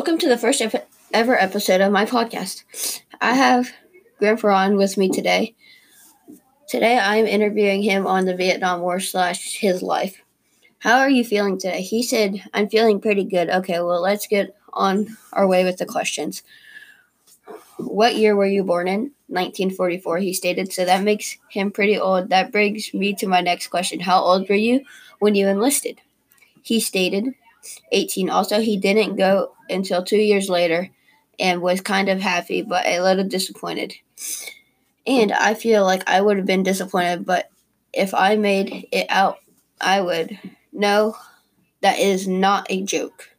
Welcome to the first ever episode of my podcast. I have Grandpa Ron with me today. Today I'm interviewing him on the Vietnam War slash his life. How are you feeling today? He said, I'm feeling pretty good. Okay, well, let's get on our way with the questions. What year were you born in? 1944, he stated. So that makes him pretty old. That brings me to my next question. How old were you when you enlisted? He stated 18. Also, he didn't go until two years later and was kind of happy, but a little disappointed. And I feel like I would have been disappointed, but if I made it out, I would know that is not a joke.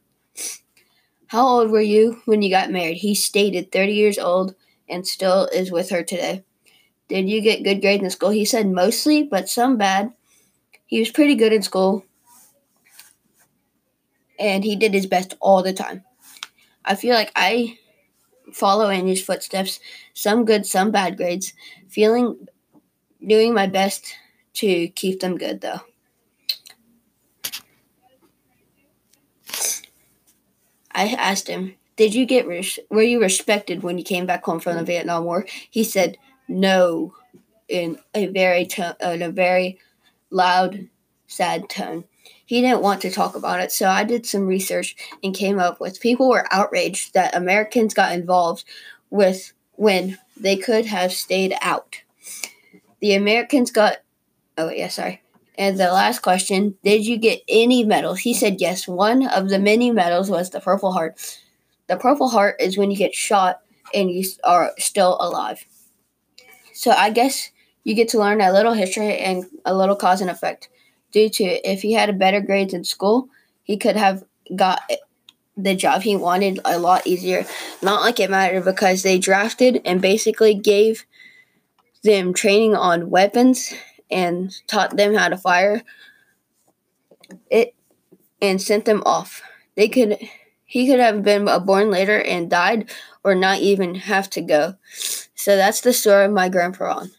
How old were you when you got married? He stated 30 years old and still is with her today. Did you get good grades in school? He said mostly, but some bad. He was pretty good in school, and he did his best all the time. I feel like I follow in his footsteps, some good, some bad grades, feeling doing my best to keep them good though. I asked him, "Did you get res- were you respected when you came back home from the Vietnam War?" He said, "No," in a very to- in a very loud, sad tone. He didn't want to talk about it, so I did some research and came up with people were outraged that Americans got involved with when they could have stayed out. The Americans got oh yeah, sorry. And the last question, did you get any medals? He said yes. One of the many medals was the Purple Heart. The Purple Heart is when you get shot and you are still alive. So I guess you get to learn a little history and a little cause and effect due to if he had a better grades in school, he could have got the job he wanted a lot easier. Not like it mattered because they drafted and basically gave them training on weapons and taught them how to fire it and sent them off. They could he could have been born later and died or not even have to go. So that's the story of my grandpa Ron.